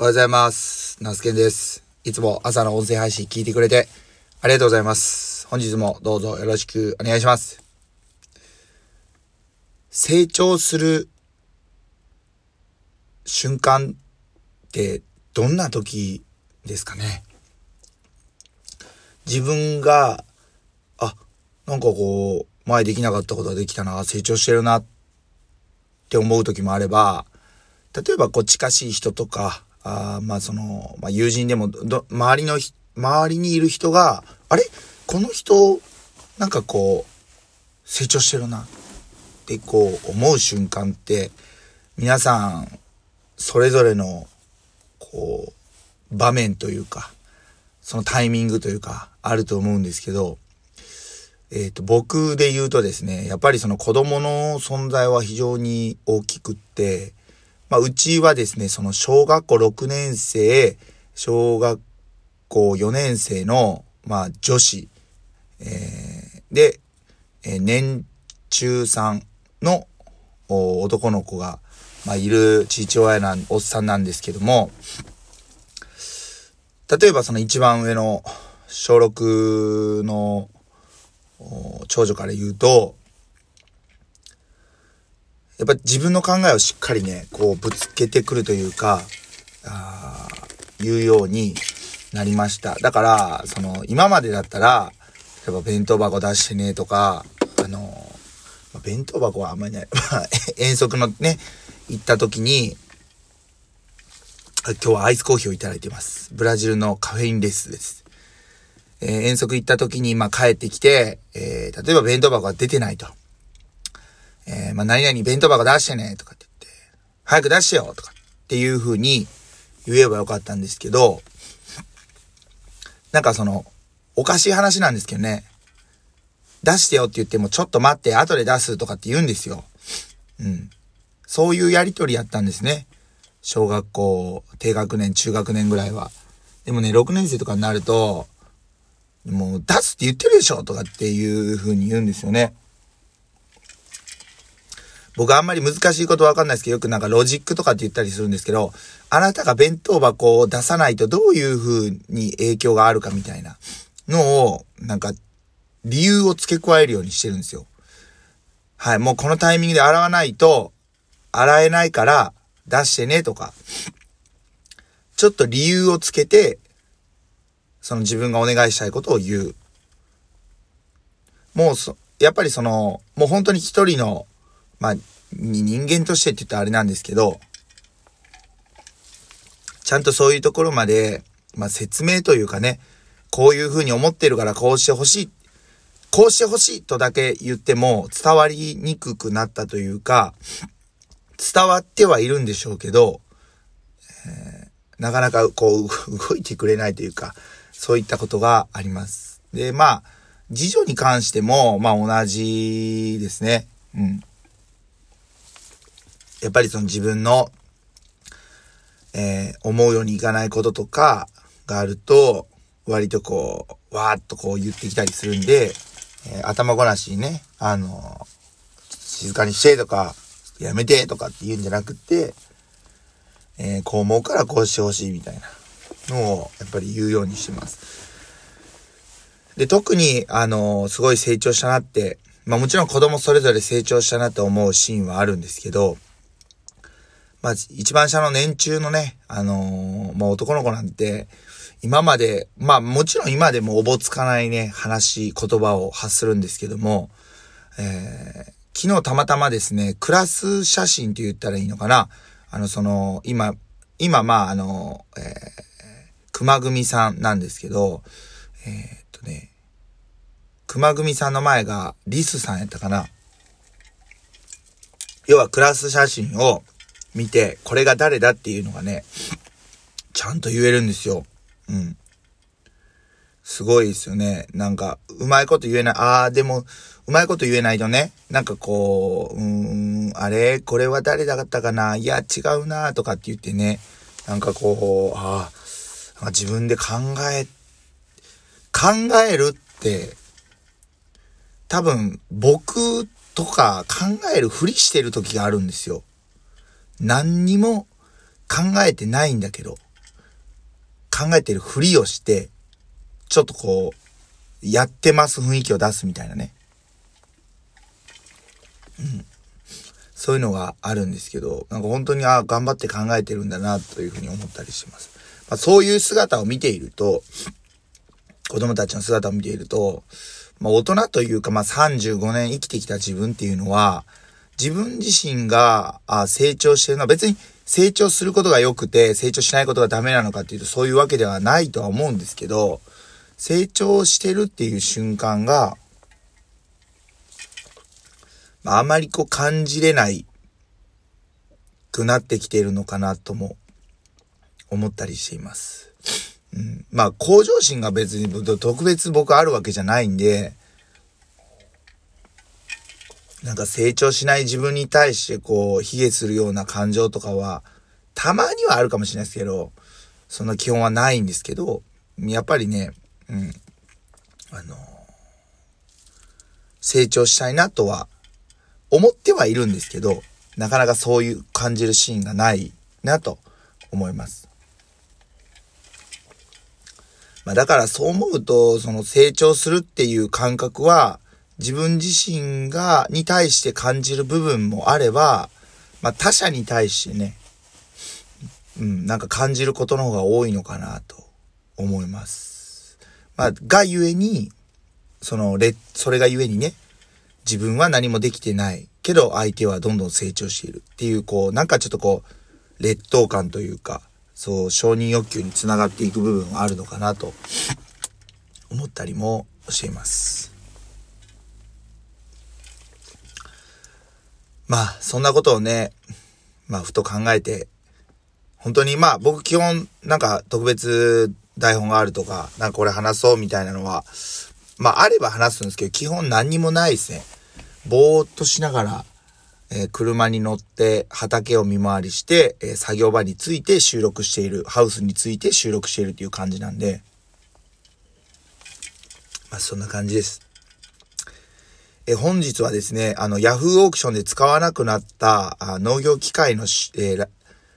おはようございます。ナスケンです。いつも朝の音声配信聞いてくれてありがとうございます。本日もどうぞよろしくお願いします。成長する瞬間ってどんな時ですかね？自分が、あ、なんかこう、前できなかったことができたな、成長してるなって思う時もあれば、例えばこう近しい人とか、あまあその、まあ友人でもど、周りの、周りにいる人が、あれ？この人、なんかこう、成長してるな。ってこう思う瞬間って、皆さん、それぞれの、こう、場面というか、そのタイミングというか、あると思うんですけど、えっ、と、僕で言うとですね、やっぱりその子供の存在は非常に大きくって、まあ、うちはですね、その小学校6年生、小学校4年生の、まあ、女子、えーで、えー年中さんの男の子が、まあ、いる父親なん、おっさんなんですけども、例えばその一番上の小6の長女から言うと、やっぱ自分の考えをしっかりね、こうぶつけてくるというか、あー言うようになりました。だから、その、今までだったら、例えば弁当箱出してねとか、あの、弁当箱はあんまりない。まあ、遠足のね、行った時に、今日はアイスコーヒーをいただいてます。ブラジルのカフェインレスです。えー遠足行った時に、まあ、帰ってきて、えー例えば弁当箱が出てないと。えーまあ、何々弁当箱出してね、とかって言って、早く出してよ、とかっていう風に言えばよかったんですけど、なんかその、おかしい話なんですけどね、出してよって言っても、ちょっと待って、後で出すとかって言うんですよ。うん。そういうやりとりやったんですね。小学校、低学年、中学年ぐらいは。でもね、6年生とかになると、もう出すって言ってるでしょとかっていう風に言うんですよね。僕あんまり難しいことわかんないですけど、よくなんかロジックとかって言ったりするんですけど、あなたが弁当箱を出さないとどういう風に影響があるかみたいなのを、なんか理由を付け加えるようにしてるんですよ。はい、もうこのタイミングで洗わないと、洗えないから出してねとか、ちょっと理由をつけて、その自分がお願いしたいことを言う。もうそ、やっぱりその、もう本当に一人の、まあ、人間としてって言ったらあれなんですけど、ちゃんとそういうところまで、まあ説明というかね、こういうふうに思ってるからこうしてほしい。こうしてほしいとだけ言っても伝わりにくくなったというか、伝わってはいるんでしょうけど、えーなかなかこう動いてくれないというか、そういったことがあります。で、まあ、次女に関しても、まあ同じですね。うん。やっぱりその自分の、えー思うようにいかないこととかがあると、割とこう、わーっとこう言ってきたりするんで、えー頭ごなしにね、あの静かにしてとか、やめてとかって言うんじゃなくて、えーこう思うからこうしてほしいみたいなのを、やっぱり言うようにしてます。で、特に、あのすごい成長したなって、まあもちろん子供それぞれ成長したなって思うシーンはあるんですけど、まあ一番下の年中のね、あのまあ男の子なんて、今まで、まあもちろん今でもおぼつかないね、話、言葉を発するんですけども、えー昨日たまたまですね、クラス写真って言ったらいいのかなあの、その、今、今、まあ、あの、えー、熊組さんなんですけど、えーっとね、熊組さんの前がリスさんやったかな。要はクラス写真を見て、これが誰だっていうのがね、ちゃんと言えるんですよ。うん。すごいですよね。なんか、うまいこと言えない。ああ、でも、うまいこと言えないとね、なんかこう、うーん、あれ？これは誰だったかな？いや、違うなとかって言ってね、なんかこう、ああ、自分で考え、考えるって、多分、僕とか考えるふりしてる時があるんですよ。何にも考えてないんだけど、考えてるふりをして、ちょっとこう、やってます雰囲気を出すみたいなね。うん。そういうのがあるんですけど、なんか本当に、あ頑張って考えてるんだな、というふうに思ったりします。まあ、そういう姿を見ていると、子供たちの姿を見ていると、まあ、大人というか、まあ、35年生きてきた自分っていうのは、自分自身があ成長してるのは別に成長することが良くて成長しないことがダメなのかっていうとそういうわけではないとは思うんですけど、成長してるっていう瞬間が、あ、あまりこう感じれないくなってきているのかなとも思ったりしています。うん、まあ、向上心が別に特別僕あるわけじゃないんで、なんか成長しない自分に対してこう、卑下するような感情とかは、たまにはあるかもしれないですけど、その基本はないんですけど、やっぱりね、うん、あの、成長したいなとは思ってはいるんですけど、なかなかそういう感じるシーンがないなと思います。まあだからそう思うと、その成長するっていう感覚は、自分自身が、に対して感じる部分もあれば、まあ他者に対してね、うん、なんか感じることの方が多いのかなと思います。まあ、がゆえに、その、れ、それがゆえにね、自分は何もできてないけど相手はどんどん成長しているっていう、こう、なんかちょっとこう、劣等感というか、そう、承認欲求につながっていく部分があるのかなと思ったりもしています。まあ、そんなことをね、まあ、ふと考えて、本当にまあ、僕基本、なんか特別台本があるとか、なんかこれ話そうみたいなのは、まあ、あれば話すんですけど、基本何にもないですね。ぼーっとしながら、えー、車に乗って畑を見回りして、えー、作業場について収録している、ハウスについて収録しているという感じなんで、まあそんな感じです。え本日はですね、あの、ヤフーオークションで使わなくなったあ農業機械のえー、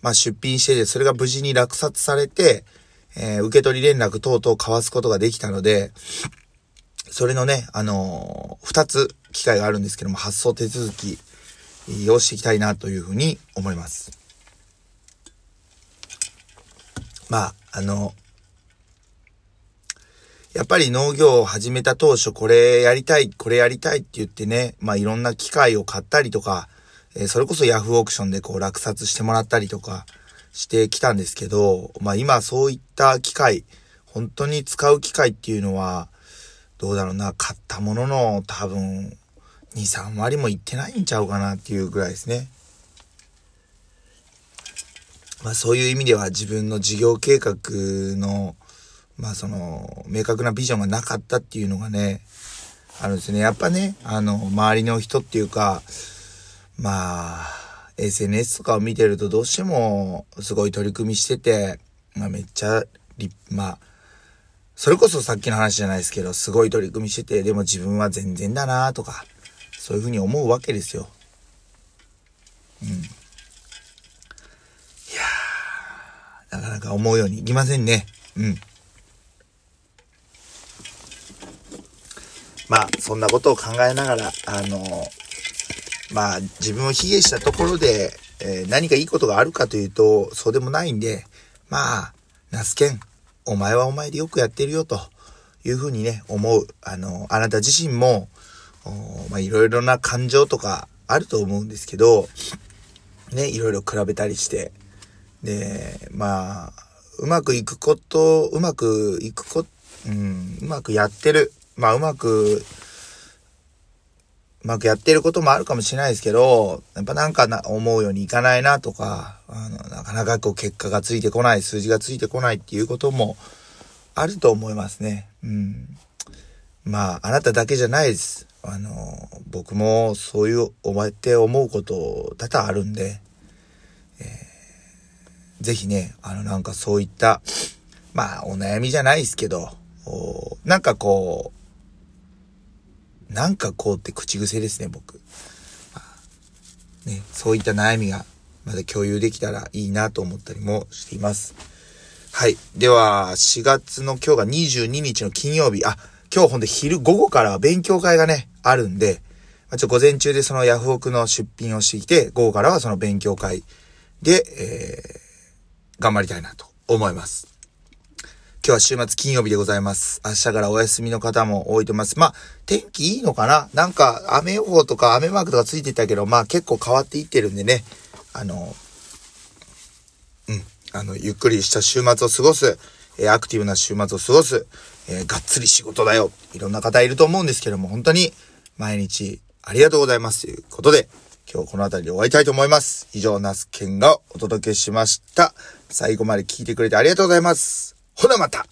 まあ、出品しててそれが無事に落札されて、えー、受け取り連絡等々交わすことができたので、それのね、あのー、二つ機会があるんですけども、発送手続きをしていきたいなというふうに思います。まあ、あのーやっぱり農業を始めた当初、これやりたい、これやりたいって言ってね、まあいろんな機械を買ったりとか、え、それこそヤフーオークションでこう落札してもらったりとかしてきたんですけど、まあ今そういった機械、本当に使う機械っていうのは、どうだろうな、買ったものの多分、2、3割もいってないんちゃうかなっていうぐらいですね。まあそういう意味では自分の事業計画のまあその、明確なビジョンがなかったっていうのがね、あるんですね。やっぱね、あの、周りの人っていうか、まあ、SNS とかを見てるとどうしてもすごい取り組みしてて、まあめっちゃ、まあ、それこそさっきの話じゃないですけど、すごい取り組みしてて、でも自分は全然だなとか、そういうふうに思うわけですよ。うん。いやー、なかなか思うようにいきませんね。うん。まあ、そんなことを考えながら、あの、まあ、自分を卑下したところで、えー、何かいいことがあるかというと、そうでもないんで、まあ、ナスケン、お前はお前でよくやってるよ、というふうにね、思う。あの、あなた自身も、まあ、いろいろな感情とかあると思うんですけど、ね、いろいろ比べたりして、で、まあ、うまくいくこと、うまくいくこ、うん、うまくやってる。まあうまく、うまくやってることもあるかもしれないですけど、やっぱなんかな思うようにいかないなとか、あの、なかなかこう結果がついてこない、数字がついてこないっていうこともあると思いますね。うん。まあ、あなただけじゃないです。あの、僕もそういう、お前って思うこと多々あるんで、えー、ぜひね、あのなんかそういった、まあ、お悩みじゃないですけど、なんかこう、なんかこうって口癖ですね、僕。ね、そういった悩みがまだ共有できたらいいなと思ったりもしています。はい。では、4月の今日が22日の金曜日。あ、今日ほんと昼午後から勉強会がね、あるんで、まあ、ちょ、午前中でそのヤフオクの出品をしてきて、午後からはその勉強会で、えー、頑張りたいなと思います。今日は週末金曜日でございます。明日からお休みの方も多いと思います。まあ、天気いいのかな？なんか雨予報とか雨マークとかついてたけど、まあ結構変わっていってるんでね、あの、うん、あの、ゆっくりした週末を過ごす、え、アクティブな週末を過ごす、えー、がっつり仕事だよ。いろんな方いると思うんですけども、本当に毎日ありがとうございますということで、今日この辺りで終わりたいと思います。以上、ナスケンがお届けしました。最後まで聞いてくれてありがとうございます。ほなまた。